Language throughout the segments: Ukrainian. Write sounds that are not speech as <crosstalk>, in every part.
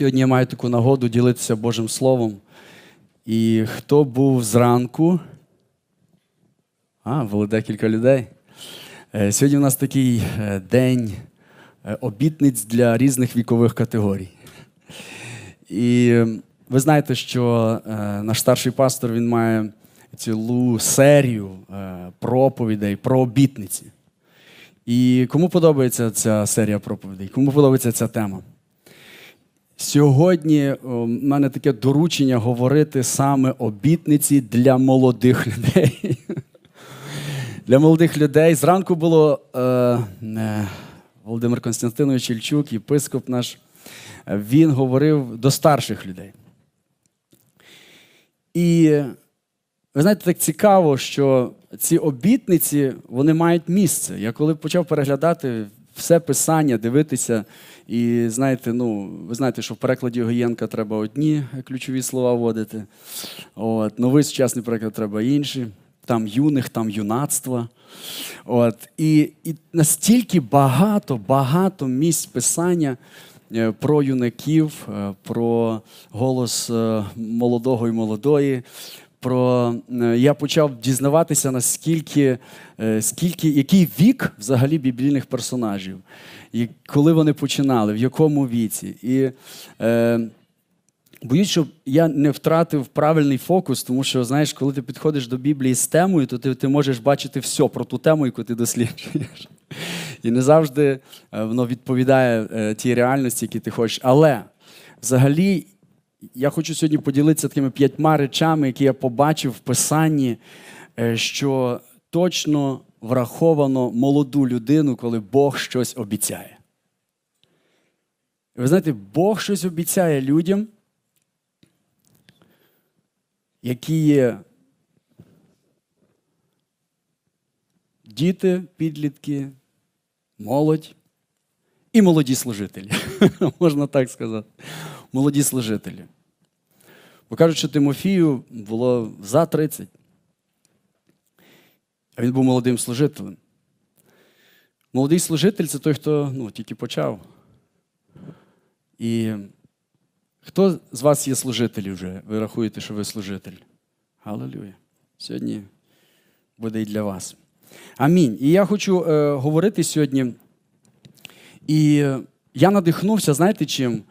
Сьогодні я маю таку нагоду ділитися Божим Словом. І хто був зранку? А, було декілька людей. Е, Сьогодні у нас такий е, день е, обітниць для різних вікових категорій. І ви знаєте, що наш старший пастор він має цілу серію проповідей про обітниці. І кому подобається ця серія проповідей? Кому подобається ця тема? Сьогодні у мене таке доручення говорити саме обітниці для молодих людей. <laughs> Для молодих людей. Зранку було е, е, Володимир Константинович Ільчук, єпископ наш, е, він говорив до старших людей. І ви знаєте, так цікаво, що ці обітниці вони мають місце. Я коли почав переглядати все писання, дивитися, і знаєте, ну, ви знаєте, що в перекладі Гоєнка треба одні ключові слова вводити. От, новий сучасний переклад треба інші. Там юних, там юнацтва. От, і, і настільки багато, багато місць писання е, про юнаків, е, про голос е, молодого і молодої. Про е, я почав дізнаватися, наскільки е, скільки, який вік взагалі біблійних персонажів, і коли вони починали, в якому віці. І е, боюсь, щоб я не втратив правильний фокус, тому що, знаєш, коли ти підходиш до Біблії з темою, то ти, ти можеш бачити все про ту тему, яку ти досліджуєш. І не завжди е, воно відповідає тій реальності, які ти хочеш. Але взагалі. Я хочу сьогодні поділитися такими п'ятьма речами, які я побачив в Писанні, е, що точно враховано молоду людину, коли Бог щось обіцяє. Ви знаєте, Бог щось обіцяє людям, які є діти, підлітки, молодь і молоді служителі. <laughs> Можна так сказати. Молоді служителі. Бо кажуть, що Тимофію було за 30. А він був молодим служителем. Молодий служитель це той, хто ну, тільки почав. І хто з вас є служителі вже? Ви рахуєте, що ви служитель? Галилюя. Сьогодні буде і для вас. Амінь. І я хочу е, говорити сьогодні. І я надихнувся, знаєте чим?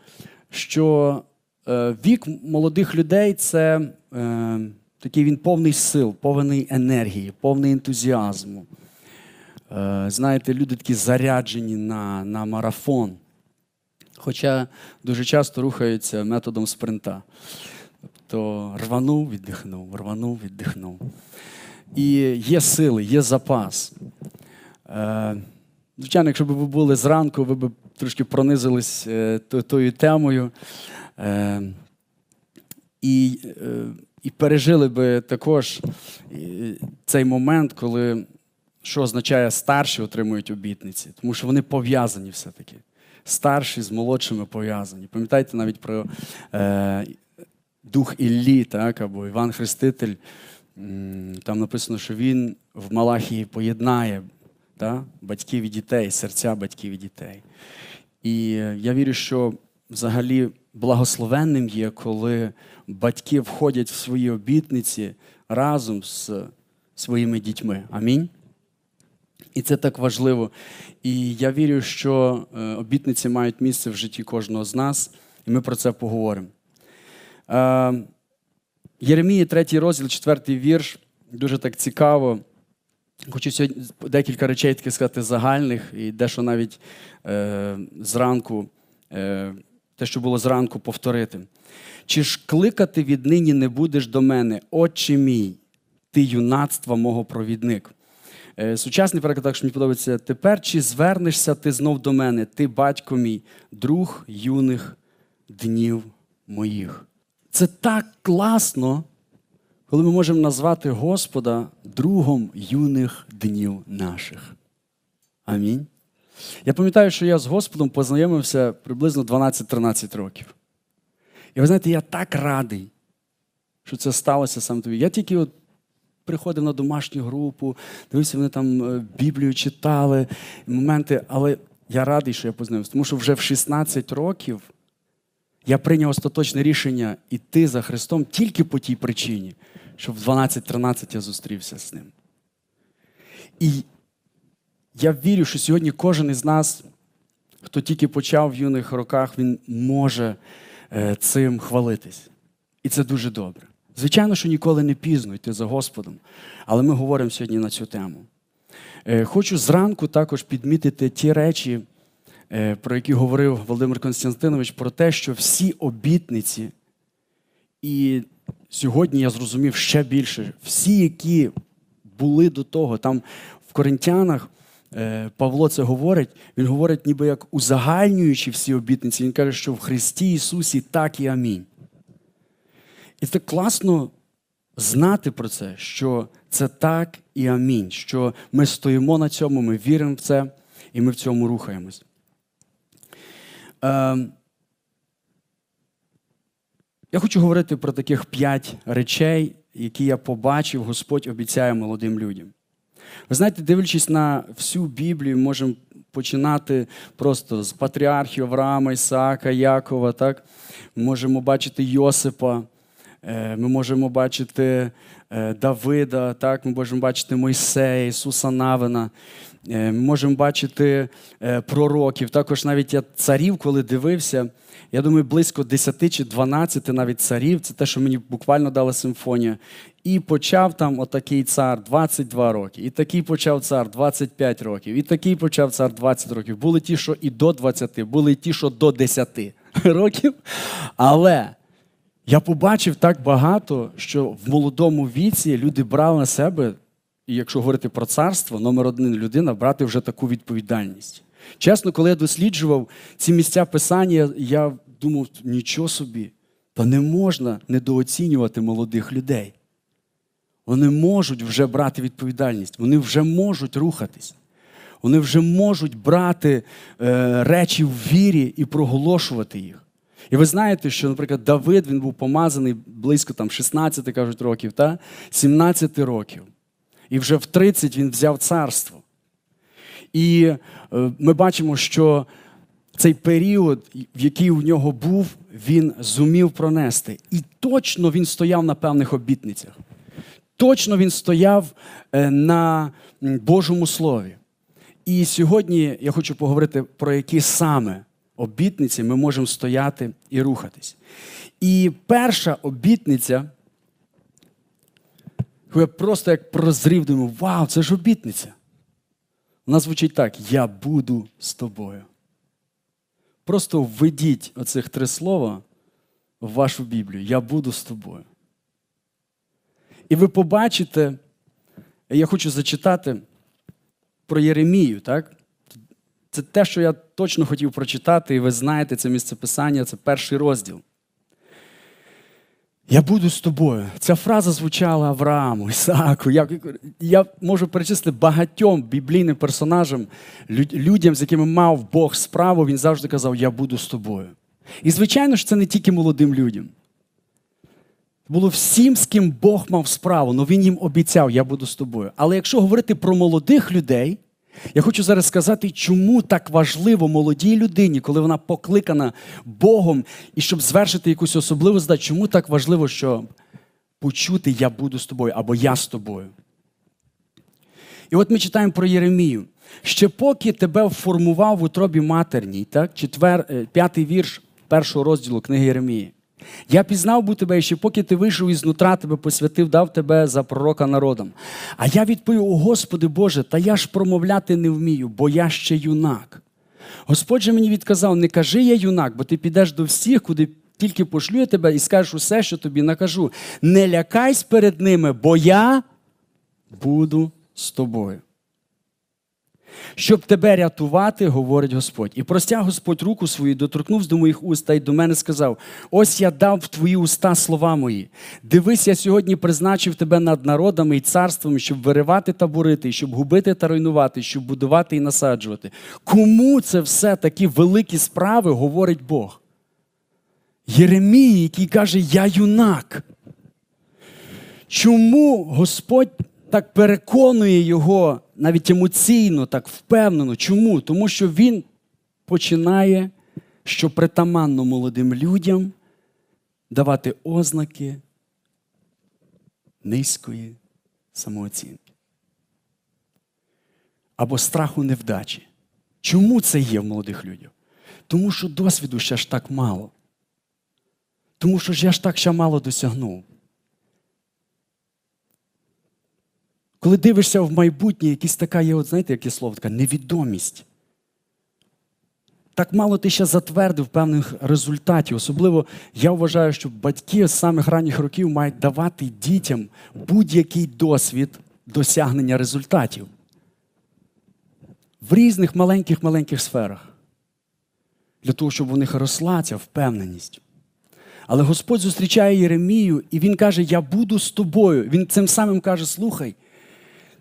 Що е, вік молодих людей це е, такий він повний сил, повний енергії, повний ентузіазму. Е, знаєте, люди такі заряджені на, на марафон. Хоча дуже часто рухаються методом спринта. Тобто рванув, віддихнув, рванув, віддихнув. І є сили, є запас. Звичайно, якщо б ви були зранку, ви б трошки пронизились е, тою темою е, і е, і пережили би також цей момент, коли що означає старші отримують обітниці, тому що вони пов'язані все-таки. Старші з молодшими пов'язані. Пам'ятаєте навіть про е, дух Іллі, так, або Іван Хреститель. Там написано, що він в Малахії поєднає да? батьків і дітей, серця батьків і дітей. І я вірю, що взагалі благословенним є, коли батьки входять в свої обітниці разом з своїми дітьми. Амінь. І це так важливо. І я вірю, що е, обітниці мають місце в житті кожного з нас, і ми про це поговоримо. Е, Єремії, третій розділ, четвертий вірш, дуже так цікаво. Хочу сьогодні декілька речей таки сказати загальних, і дещо навіть е, зранку, е, те, що було зранку, повторити. Чи ж кликати віднині не будеш до мене, Отче мій, ти юнацтва мого провідник? Е, сучасний переклад, так що мені подобається, тепер чи звернешся ти знов до мене, ти, батько мій, друг юних днів моїх? Це так класно, коли ми можемо назвати Господа другом юних днів наших. Амінь. Я пам'ятаю, що я з Господом познайомився приблизно 12-13 років. І ви знаєте, я так радий, що це сталося саме тобі. Я тільки от приходив на домашню групу, дивився, вони там е, Біблію читали, моменти, але я радий, що я познайомився, тому що вже в 16 років Я прийняв остаточне рішення йти за Христом тільки по тій причині, що в 12-13 я зустрівся з ним. І я вірю, що сьогодні кожен із нас, хто тільки почав в юних роках, він може е, цим хвалитись. І це дуже добре. Звичайно, що ніколи не пізно йти за Господом, але ми говоримо сьогодні на цю тему. Е, хочу зранку також підмітити ті речі, про які говорив Володимир Константинович, про те, що всі обітниці, і сьогодні я зрозумів ще більше, всі, які були до того, там в Коринтянах. Е, Павло це говорить, він говорить, ніби як узагальнюючи всі обітниці, він каже, що в Христі Ісусі так і амінь. І це класно знати про це, що це так і амінь, що ми стоїмо на цьому, ми віримо в це і ми в цьому рухаємось. Е, я хочу говорити про таких п'ять речей, які я побачив, Господь обіцяє молодим людям. Ви знаєте, дивлячись на всю Біблію, можемо починати просто з патріархів Авраама, Ісаака, Якова. так? Можемо бачити Йосипа, е, ми можемо бачити е, Давида, так? ми можемо бачити Мойсея, Ісуса Навина. Е, ми можемо бачити пророків. Також навіть я царів, коли дивився, я думаю, близько 10 чи 12 навіть царів. Це те, що мені буквально дала симфонія. І почав там отакий цар 22 роки, і такий почав цар 25 років, і такий почав цар 20 років. Були ті, що і до 20, були ті, що до 10 <laughs> років. Але я побачив так багато, що в молодому віці люди брали на себе, і якщо говорити про царство, номер один людина брати вже таку відповідальність. Чесно, коли я досліджував ці місця писання, я думав, нічого собі, та не можна недооцінювати молодих людей. Вони можуть вже брати відповідальність, вони вже можуть рухатись. Вони вже можуть брати е, речі в вірі і проголошувати їх. І ви знаєте, що, наприклад, Давид він був помазаний близько там, 16 кажуть, років, та? 17 років. І вже в 30 він взяв царство. І е, ми бачимо, що цей період, в який у нього був, він зумів пронести. І точно він стояв на певних обітницях. Точно він стояв е, на Божому Слові. І сьогодні я хочу поговорити про які саме обітниці ми можемо стояти і рухатись. І перша обітниця, я просто як прозрів, думаю, вау, це ж обітниця. Вона звучить так: Я буду з тобою. Просто введіть оцих три слова в вашу Біблію. Я буду з тобою. І ви побачите, я хочу зачитати про Єремію, так? Це те, що я точно хотів прочитати, і ви знаєте це місце писання, це перший розділ. Я буду з тобою. Ця фраза звучала Аврааму, Ісааку. Я я можу перечислити багатьом біблійним персонажам, людям, з якими мав Бог справу, він завжди казав, я буду з тобою. І, звичайно ж, це не тільки молодим людям. Було всім, з ким Бог мав справу, але він їм обіцяв, я буду з тобою. Але якщо говорити про молодих людей, я хочу зараз сказати, чому так важливо молодій людині, коли вона покликана Богом і щоб звершити якусь особливу задачу, чому так важливо, що почути Я буду з тобою або я з тобою. І от ми читаємо про Єремію. Ще поки тебе формував в утробі матерній, так? Четвер, е, п'ятий вірш першого розділу книги Єремії. Я пізнав був тебе, ще поки ти вийшов із нутра, тебе посвятив, дав тебе за пророка народом. А я відповів: О Господи Боже, та я ж промовляти не вмію, бо я ще юнак. Господь же мені відказав: не кажи я юнак, бо ти підеш до всіх, куди тільки пошлю я тебе, і скажеш усе, що тобі накажу. Не лякайся перед ними, бо я буду з тобою. Щоб тебе рятувати, говорить Господь. І простяг Господь руку свою, доторкнувся до моїх уст та й до мене сказав: Ось я дав в твої уста слова мої. Дивись, я сьогодні призначив тебе над народами і царствами, щоб виривати та бурити, щоб губити та руйнувати, щоб будувати і насаджувати. Кому це все такі великі справи говорить Бог? Єремії, який каже, я юнак. Чому Господь так переконує його навіть емоційно, так впевнено. Чому? Тому що він починає що притаманно молодим людям давати ознаки низької самооцінки або страху невдачі. Чому це є в молодих людях? Тому що досвіду ще ж так мало. Тому що я ж так ще мало досягнув. Коли дивишся в майбутнє, якась така є, от знаєте, яке слово, така невідомість. Так мало ти ще затвердив певних результатів. Особливо я вважаю, що батьки з самих ранніх років мають давати дітям будь-який досвід досягнення результатів в різних маленьких-маленьких сферах. Для того, щоб у них росла ця впевненість. Але Господь зустрічає Єремію, і він каже: Я буду з тобою. Він цим самим каже: Слухай,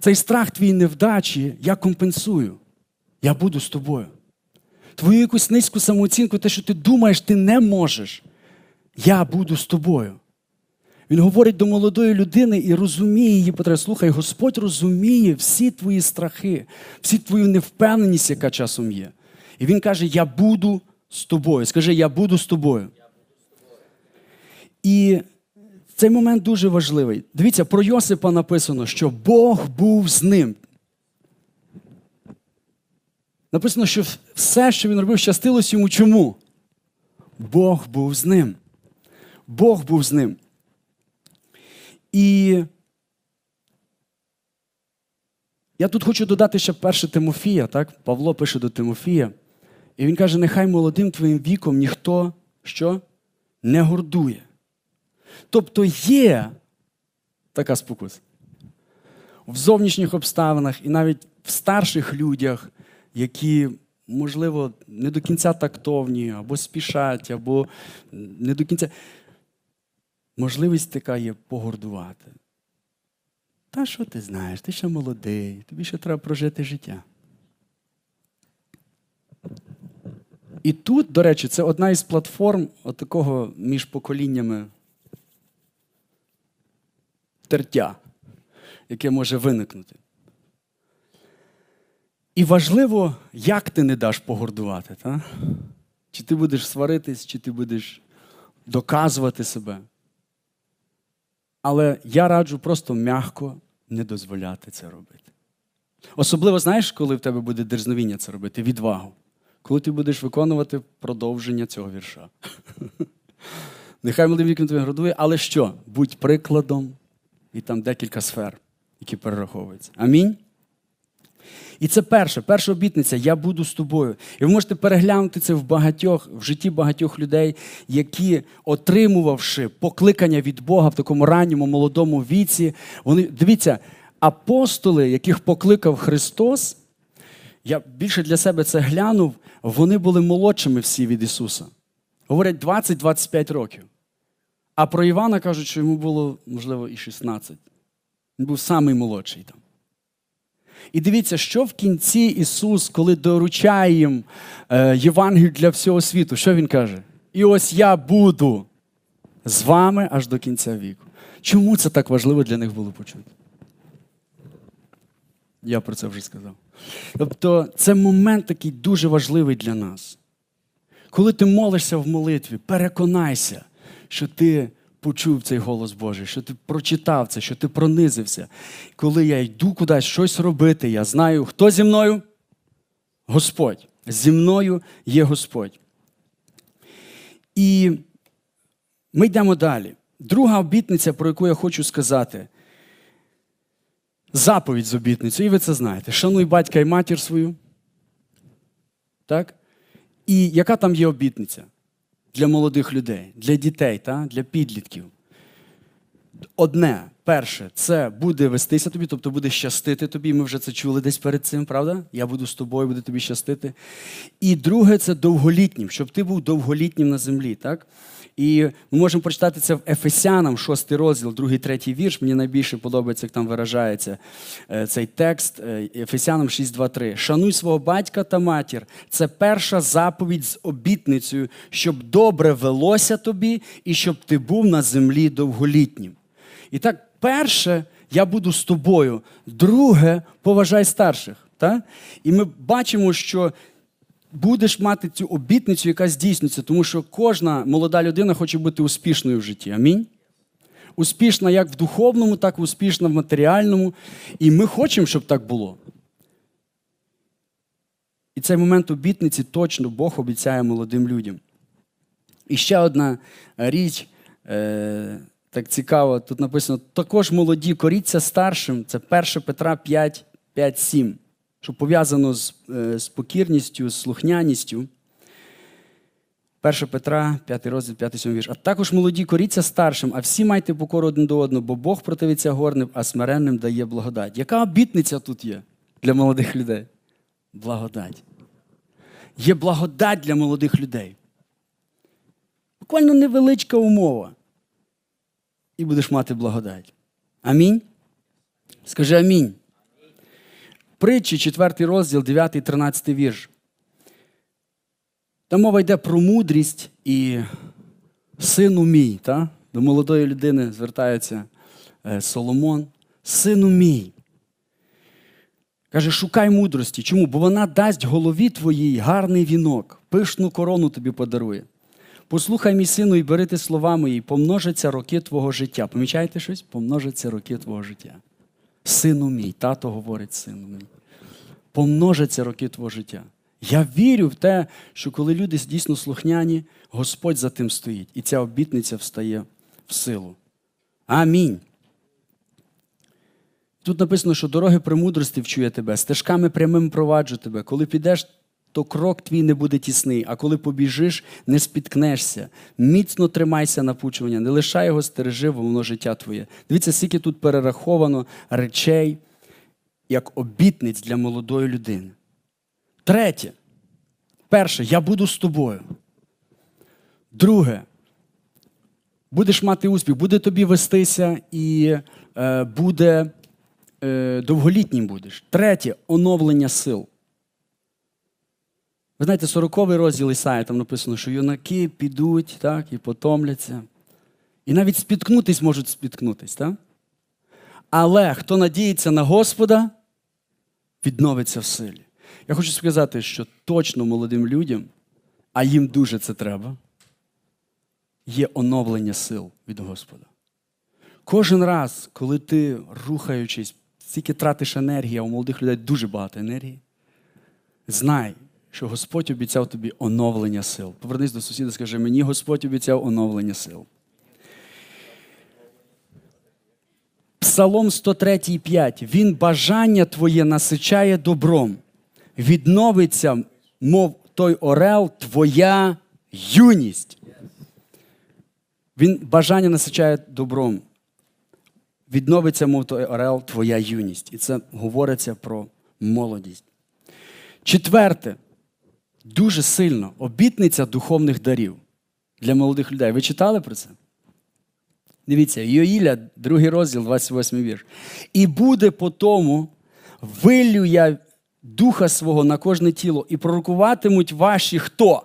цей страх твій невдачі я компенсую. Я буду з тобою. Твою якусь низьку самооцінку, те, що ти думаєш, ти не можеш. Я буду з тобою. Він говорить до молодої людини і розуміє її потреби. Слухай, Господь розуміє всі твої страхи, всі твою невпевненість, яка часом є. І він каже: Я буду з тобою. Скажи, я буду з тобою. І цей момент дуже важливий. Дивіться, про Йосипа написано, що Бог був з ним. Написано, що все, що він робив, щастилось йому чому? Бог був з ним. Бог був з ним. І я тут хочу додати ще перше Тимофія, так? Павло пише до Тимофія. І він каже: нехай молодим твоїм віком ніхто що? не гордує. Тобто є така спокуса. В зовнішніх обставинах і навіть в старших людях, які, можливо, не до кінця тактовні, або спішать, або не до кінця. Можливість така є погордувати. Та що ти знаєш? Ти ще молодий, тобі ще треба прожити життя. І тут, до речі, це одна із платформ такого між поколіннями тертя, яке може виникнути. І важливо, як ти не даш погордувати. Та? Чи ти будеш сваритись, чи ти будеш доказувати себе. Але я раджу просто м'яко не дозволяти це робити. Особливо, знаєш, коли в тебе буде дерзновіння це робити, відвагу. Коли ти будеш виконувати продовження цього вірша. <laughs> Нехай молодим віком тобі градує, але що? Будь прикладом, і там декілька сфер, які перераховуються. Амінь. І це перше, перша обітниця я буду з тобою. І ви можете переглянути це в багатьох, в житті багатьох людей, які, отримувавши покликання від Бога в такому ранньому молодому віці, вони дивіться, апостоли, яких покликав Христос, я більше для себе це глянув, вони були молодшими всі від Ісуса. Говорять 20-25 років. А про Івана кажуть, що йому було, можливо, і 16. Він був самий молодший там. І дивіться, що в кінці Ісус, коли доручає їм е, Євангелію для всього світу, що Він каже? І ось я буду з вами аж до кінця віку. Чому це так важливо для них було почути? Я про це вже сказав. Тобто, це момент такий дуже важливий для нас. Коли ти молишся в молитві, переконайся, що ти почув цей голос Божий, що ти прочитав це, що ти пронизився. Коли я йду кудись щось робити, я знаю, хто зі мною? Господь. Зі мною є Господь. І ми йдемо далі. Друга обітниця, про яку я хочу сказати. Заповідь з обітницею, і ви це знаєте. Шануй батька і матір свою. Так? І яка там є обітниця? Для молодих людей, для дітей, та? для підлітків. Одне, перше, це буде вестися тобі, тобто буде щастити тобі. Ми вже це чули десь перед цим, правда? Я буду з тобою, буду тобі щастити. І друге, це довголітнім, щоб ти був довголітнім на землі. так? І ми можемо прочитати це в Ефесянам, шостий розділ, другий, третій вірш. Мені найбільше подобається, як там виражається е, цей текст. Е, Ефесянам 6.2.3. Шануй свого батька та матір. Це перша заповідь з обітницею, щоб добре велося тобі і щоб ти був на землі довголітнім. І так, перше, я буду з тобою. Друге, поважай старших. Так? І ми бачимо, що будеш мати цю обітницю, яка здійсниться, тому що кожна молода людина хоче бути успішною в житті. Амінь. Успішна як в духовному, так і успішна в матеріальному. І ми хочемо, щоб так було. І цей момент обітниці точно Бог обіцяє молодим людям. І ще одна річ, е, так цікаво, тут написано: також молоді, коріться старшим. Це 1 Петра 5, 5 7, що пов'язано з, е, з покірністю, з слухняністю. 1 Петра, 5 розділ, 5 7 вірш. А також молоді коріться старшим, а всі майте покору один до одного, бо Бог противиться горним, а смиренним дає благодать. Яка обітниця тут є для молодих людей? Благодать. Є благодать для молодих людей. Буквально невеличка умова. І будеш мати благодать. Амінь. Скажи амінь. Притчі, 4 розділ, 9, 13 вірш. Там мова йде про мудрість і сину мій. Та? До молодої людини звертається е, Соломон. Сину мій. Каже, шукай мудрості. Чому? Бо вона дасть голові твоїй гарний вінок, пишну корону тобі подарує. Послухай, мій сину, і бери ти слова мої, помножаться роки твого життя. Помічаєте щось? Помножаться роки твого життя. Сину мій, тато говорить сину мій. Помножаться роки твого життя. Я вірю в те, що коли люди дійсно слухняні, Господь за тим стоїть. І ця обітниця встає в силу. Амінь. Тут написано, що дороги премудрості вчує тебе, стежками прямим проваджу тебе. Коли підеш, то крок твій не буде тісний, а коли побіжиш, не спіткнешся. Міцно тримайся напучування, не лишай його стережи, воно життя твоє. Дивіться, скільки тут перераховано речей як обітниць для молодої людини. Третє. Перше, я буду з тобою. Друге, будеш мати успіх, буде тобі вестися і е, буде е, довголітнім будеш. Третє оновлення сил. Ви знаєте, 40-й розділ Ісаї, там написано, що юнаки підуть так, і потомляться. І навіть спіткнутись можуть спіткнутись. Так? Але хто надіється на Господа, відновиться в силі. Я хочу сказати, що точно молодим людям, а їм дуже це треба, є оновлення сил від Господа. Кожен раз, коли ти рухаючись, стільки тратиш енергії, а у молодих людей дуже багато енергії, знай, що Господь обіцяв тобі оновлення сил. Повернись до сусіда, скажи, мені Господь обіцяв оновлення сил. Псалом 103,5. Він бажання твоє насичає добром. Відновиться, мов той орел, твоя юність. Він бажання насичає добром. Відновиться, мов той орел, твоя юність. І це говориться про молодість. Четверте, дуже сильно обітниця духовних дарів для молодих людей. Ви читали про це? Дивіться, Йоїля, другий розділ, 28 вірш. І буде по тому, вилю я духа свого на кожне тіло, і пророкуватимуть ваші хто?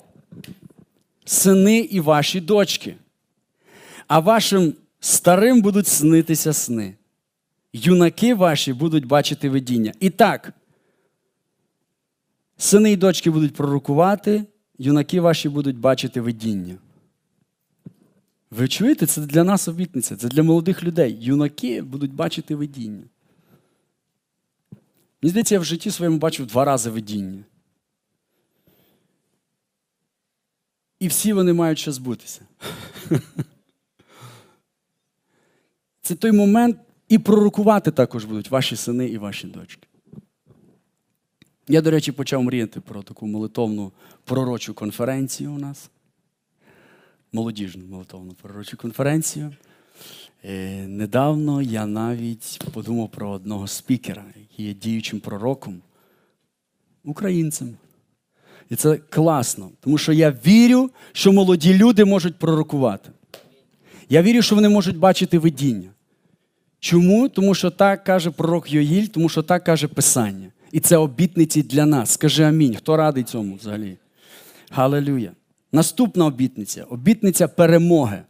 Сини і ваші дочки. А вашим старим будуть снитися сни. Юнаки ваші будуть бачити видіння. І так, сини і дочки будуть пророкувати, юнаки ваші будуть бачити видіння. Ви чуєте, це для нас обітниця, це для молодих людей. Юнаки будуть бачити видіння. Мені здається, я в житті своєму бачив два рази видіння. І всі вони мають ще збутися. Це той момент і пророкувати також будуть ваші сини і ваші дочки. Я, до речі, почав мріяти про таку молитовну пророчу конференцію у нас. Молодіжну молитовну пророчу конференцію. Е, недавно я навіть подумав про одного спікера, який є діючим пророком, українцем. І це класно, тому що я вірю, що молоді люди можуть пророкувати. Я вірю, що вони можуть бачити видіння. Чому? Тому що так каже пророк Йоїль, тому що так каже Писання. І це обітниці для нас. Скажи амінь. Хто радий цьому взагалі? Галилюя. Наступна обітниця обітниця перемоги.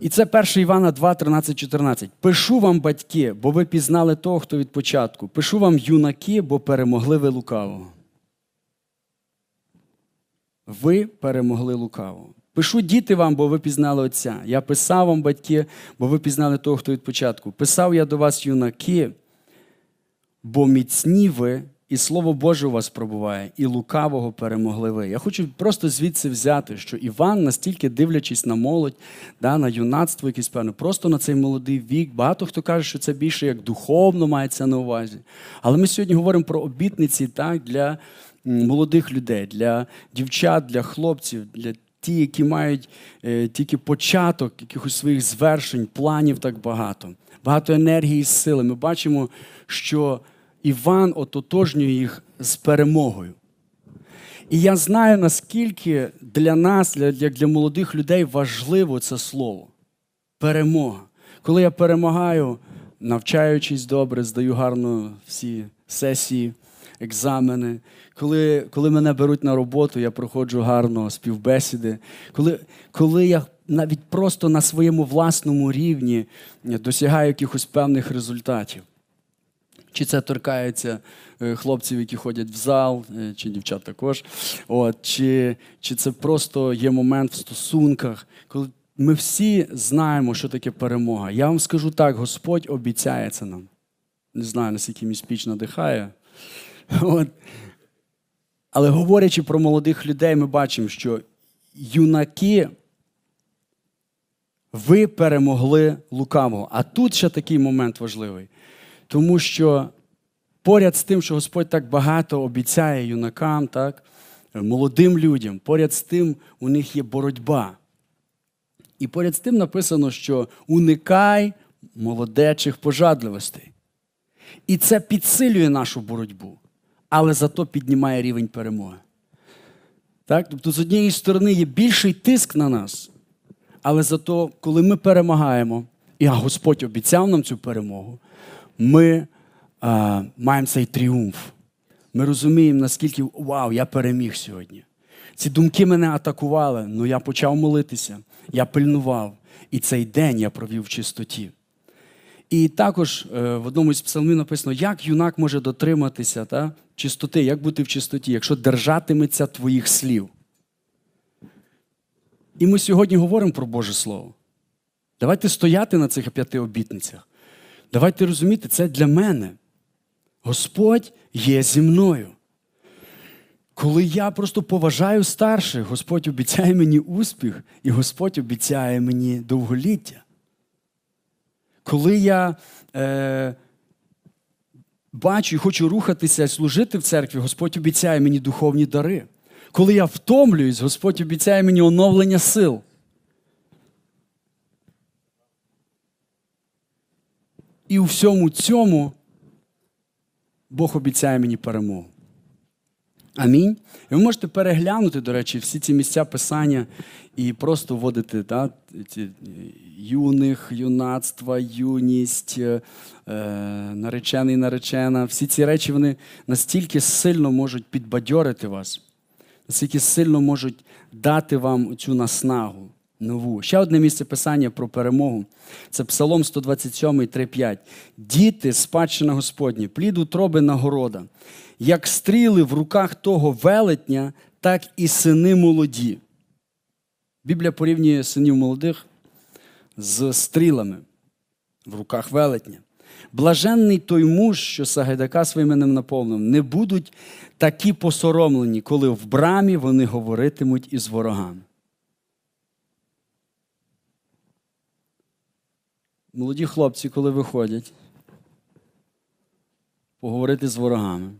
І це 1 Івана 2, 13, 14. Пишу вам, батьки, бо ви пізнали того, хто від початку. Пишу вам, юнаки, бо перемогли ви лукавого. ви перемогли лукаво. Пишу діти вам, бо ви пізнали Отця. Я писав вам, батьки, бо ви пізнали того, хто від початку. Писав я до вас, юнаки, бо міцні ви, і Слово Боже у вас пробуває, і лукавого перемогли ви. Я хочу просто звідси взяти, що Іван, настільки дивлячись на молодь, да, на юнацтво, якесь певне, просто на цей молодий вік. Багато хто каже, що це більше як духовно мається на увазі. Але ми сьогодні говоримо про обітниці так, для молодих людей, для дівчат, для хлопців, для ті, які мають е, тільки початок якихось своїх звершень, планів так багато, багато енергії і сили. Ми бачимо, що Іван ототожнює їх з перемогою. І я знаю, наскільки для нас, як для молодих людей, важливо це слово перемога. Коли я перемагаю, навчаючись добре, здаю гарно всі сесії, екзамени. Коли коли мене беруть на роботу, я проходжу гарно співбесіди. Коли, Коли я навіть просто на своєму власному рівні досягаю якихось певних результатів. Чи це торкається е, хлопців, які ходять в зал, е, чи дівчат також. От, Чи чи це просто є момент в стосунках, коли ми всі знаємо, що таке перемога. Я вам скажу так: Господь обіцяє це нам. Не знаю, наскільки мій спіч надихає. <laughs> От. Але говорячи про молодих людей, ми бачимо, що юнаки, ви перемогли лукавого. А тут ще такий момент важливий. Тому що поряд з тим, що Господь так багато обіцяє юнакам, так, молодим людям, поряд з тим у них є боротьба. І поряд з тим написано, що уникай молодечих пожадливостей. І це підсилює нашу боротьбу, але зато піднімає рівень перемоги. Так? Тобто, з однієї сторони, є більший тиск на нас, але зато, коли ми перемагаємо, і Господь обіцяв нам цю перемогу, ми а, маємо цей тріумф. Ми розуміємо, наскільки вау, я переміг сьогодні. Ці думки мене атакували, але я почав молитися, я пильнував. І цей день я провів в чистоті. І також е, в одному з псалмів написано, як юнак може дотриматися та, чистоти, як бути в чистоті, якщо держатиметься твоїх слів. І ми сьогодні говоримо про Боже Слово. Давайте стояти на цих п'яти обітницях. Давайте розуміти, це для мене. Господь є зі мною. Коли я просто поважаю старших, Господь обіцяє мені успіх, і Господь обіцяє мені довголіття. Коли я е, бачу і хочу рухатися і служити в церкві, Господь обіцяє мені духовні дари. Коли я втомлююсь, Господь обіцяє мені оновлення сил. І у всьому цьому Бог обіцяє мені перемогу. Амінь. І ви можете переглянути, до речі, всі ці місця писання і просто вводити да, ці юних, юнацтва, юність, е, наречений, наречена. Всі ці речі вони настільки сильно можуть підбадьорити вас, настільки сильно можуть дати вам цю наснагу нову. Ще одне місце писання про перемогу. Це Псалом 127, 3,5. Діти, спадщина Господні, плід утроби нагорода, як стріли в руках того велетня, так і сини молоді. Біблія порівнює синів молодих з стрілами в руках велетня. Блаженний той муж, що Сагайдака своїм іменем наповнив, не будуть такі посоромлені, коли в брамі вони говоритимуть із ворогами. Молоді хлопці, коли виходять, поговорити з ворогами,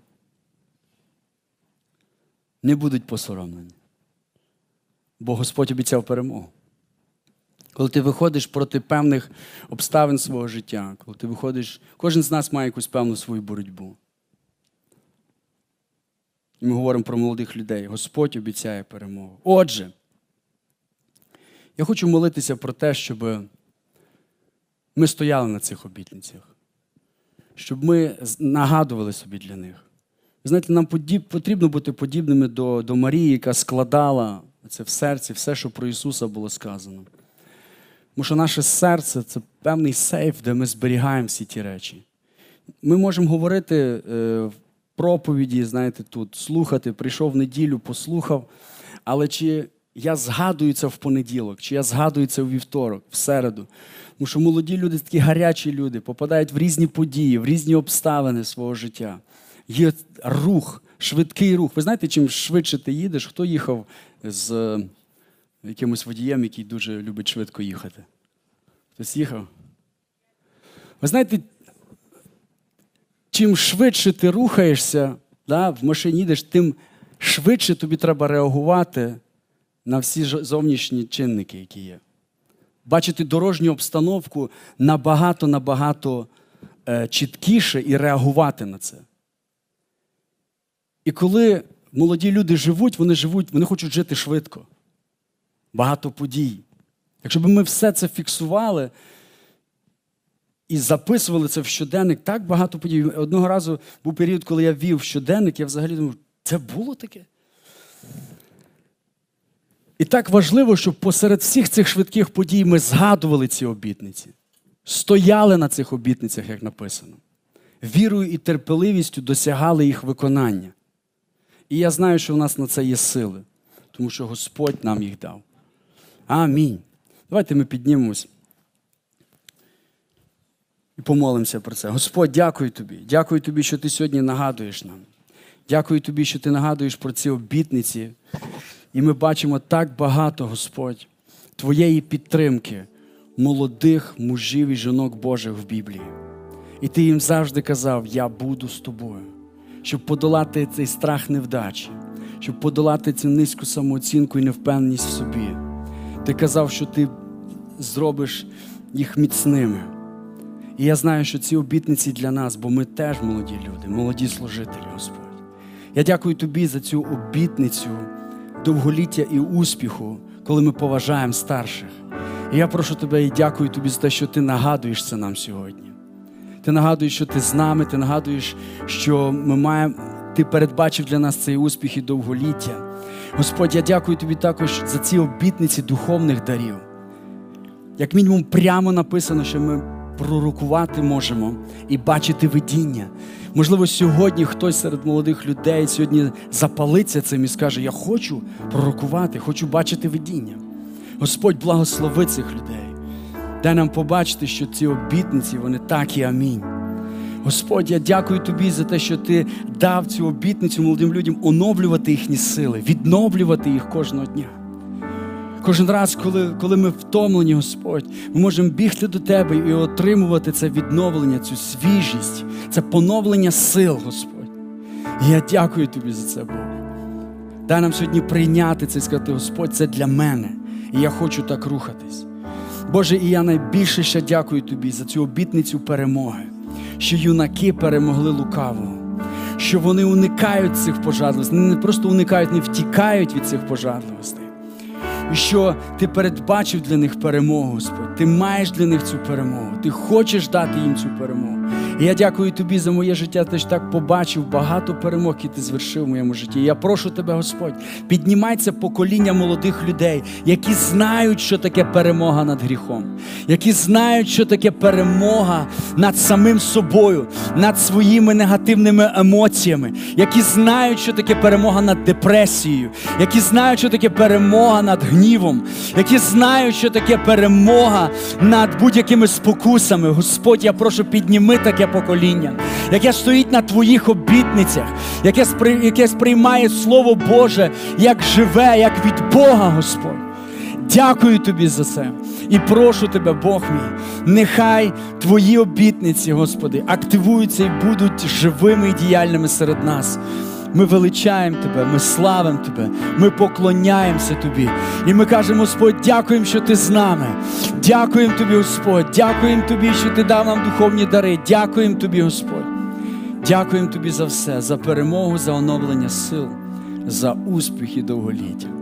не будуть посоромлені. Бо Господь обіцяв перемогу. Коли ти виходиш проти певних обставин свого життя, коли ти виходиш, кожен з нас має якусь певну свою боротьбу. І ми говоримо про молодих людей. Господь обіцяє перемогу. Отже, я хочу молитися про те, щоб ми стояли на цих обітницях, щоб ми нагадували собі для них. Ви знаєте, нам потрібно бути подібними до, до Марії, яка складала це в серці, все, що про Ісуса було сказано. Тому що наше серце це певний сейф, де ми зберігаємо всі ті речі. Ми можемо говорити е, в проповіді, знаєте, тут, слухати, прийшов в неділю, послухав. Але чи я згадую це в понеділок, чи я згадую це у вівторок, в середу. Тому що молоді люди такі гарячі люди, попадають в різні події, в різні обставини свого життя. Є рух, швидкий рух. Ви знаєте, чим швидше ти їдеш, хто їхав з е, якимось водієм, який дуже любить швидко їхати? Хтось їхав? Ви знаєте, чим швидше ти рухаєшся, да, в машині їдеш, тим швидше тобі треба реагувати на всі зовнішні чинники, які є. Бачити дорожню обстановку набагато-набагато е, чіткіше і реагувати на це. І коли молоді люди живуть, вони живуть, вони хочуть жити швидко. Багато подій. Якщо б ми все це фіксували і записували це в щоденник, так багато подій. Одного разу був період, коли я вів щоденник, я взагалі думав, це було таке? І так важливо, щоб посеред всіх цих швидких подій ми згадували ці обітниці, стояли на цих обітницях, як написано, вірою і терпеливістю досягали їх виконання. І я знаю, що в нас на це є сили, тому що Господь нам їх дав. Амінь. Давайте ми піднімемось і помолимося про це. Господь, дякую тобі. Дякую тобі, що ти сьогодні нагадуєш нам. Дякую тобі, що ти нагадуєш про ці обітниці. І ми бачимо так багато, Господь, Твоєї підтримки, молодих мужів і жінок Божих в Біблії. І ти їм завжди казав: Я буду з тобою, щоб подолати цей страх невдачі, щоб подолати цю низьку самооцінку і невпевненість в собі. Ти казав, що ти зробиш їх міцними. І я знаю, що ці обітниці для нас, бо ми теж молоді люди, молоді служителі, Господь. Я дякую тобі за цю обітницю довголіття і успіху, коли ми поважаємо старших. І я прошу тебе і дякую тобі за те, що ти нагадуєш це нам сьогодні. Ти нагадуєш, що ти з нами, ти нагадуєш, що ми маємо, ти передбачив для нас цей успіх і довголіття. Господь, я дякую тобі також за ці обітниці духовних дарів. Як мінімум, прямо написано, що ми пророкувати можемо і бачити видіння. Можливо, сьогодні хтось серед молодих людей сьогодні запалиться цим і скаже: Я хочу пророкувати, хочу бачити видіння. Господь благослови цих людей. Дай нам побачити, що ці обітниці, вони так і амінь. Господь, я дякую тобі за те, що ти дав цю обітницю молодим людям оновлювати їхні сили, відновлювати їх кожного дня. Кожен раз, коли коли ми втомлені, Господь, ми можемо бігти до Тебе і отримувати це відновлення, цю свіжість, це поновлення сил, Господь. І я дякую Тобі за це, Бог. Дай нам сьогодні прийняти це і сказати, Господь, це для мене. І я хочу так рухатись. Боже, і я найбільше ще дякую Тобі за цю обітницю перемоги, що юнаки перемогли лукавого, що вони уникають цих пожадливостей, не просто уникають, не втікають від цих пожадливостей що ти передбачив для них перемогу, Господь. Ти маєш для них цю перемогу. Ти хочеш дати їм цю перемогу. І я дякую тобі за моє життя. Ти ж так побачив багато перемог, які ти звершив в моєму житті. Я прошу тебе, Господь, піднімайся покоління молодих людей, які знають, що таке перемога над гріхом, які знають, що таке перемога над самим собою, над своїми негативними емоціями, які знають, що таке перемога над депресією, які знають, що таке перемога над гнівом, які знають, що таке перемога над будь-якими спокусами. Господь, я прошу, підніми таке покоління, яке стоїть на твоїх обітницях, яке спри... яке сприймає Слово Боже як живе, як від Бога, Господь. Дякую тобі за це. І прошу тебе, Бог мій, нехай твої обітниці, Господи, активуються і будуть живими і діяльними серед нас. Ми величаємо Тебе, ми славимо Тебе, ми поклоняємося Тобі. І ми кажемо, Господь, дякуємо, що Ти з нами. Дякуємо Тобі, Господь, дякуємо Тобі, що Ти дав нам духовні дари. Дякуємо Тобі, Господь. Дякуємо Тобі за все, за перемогу, за оновлення сил, за успіх і довголіття.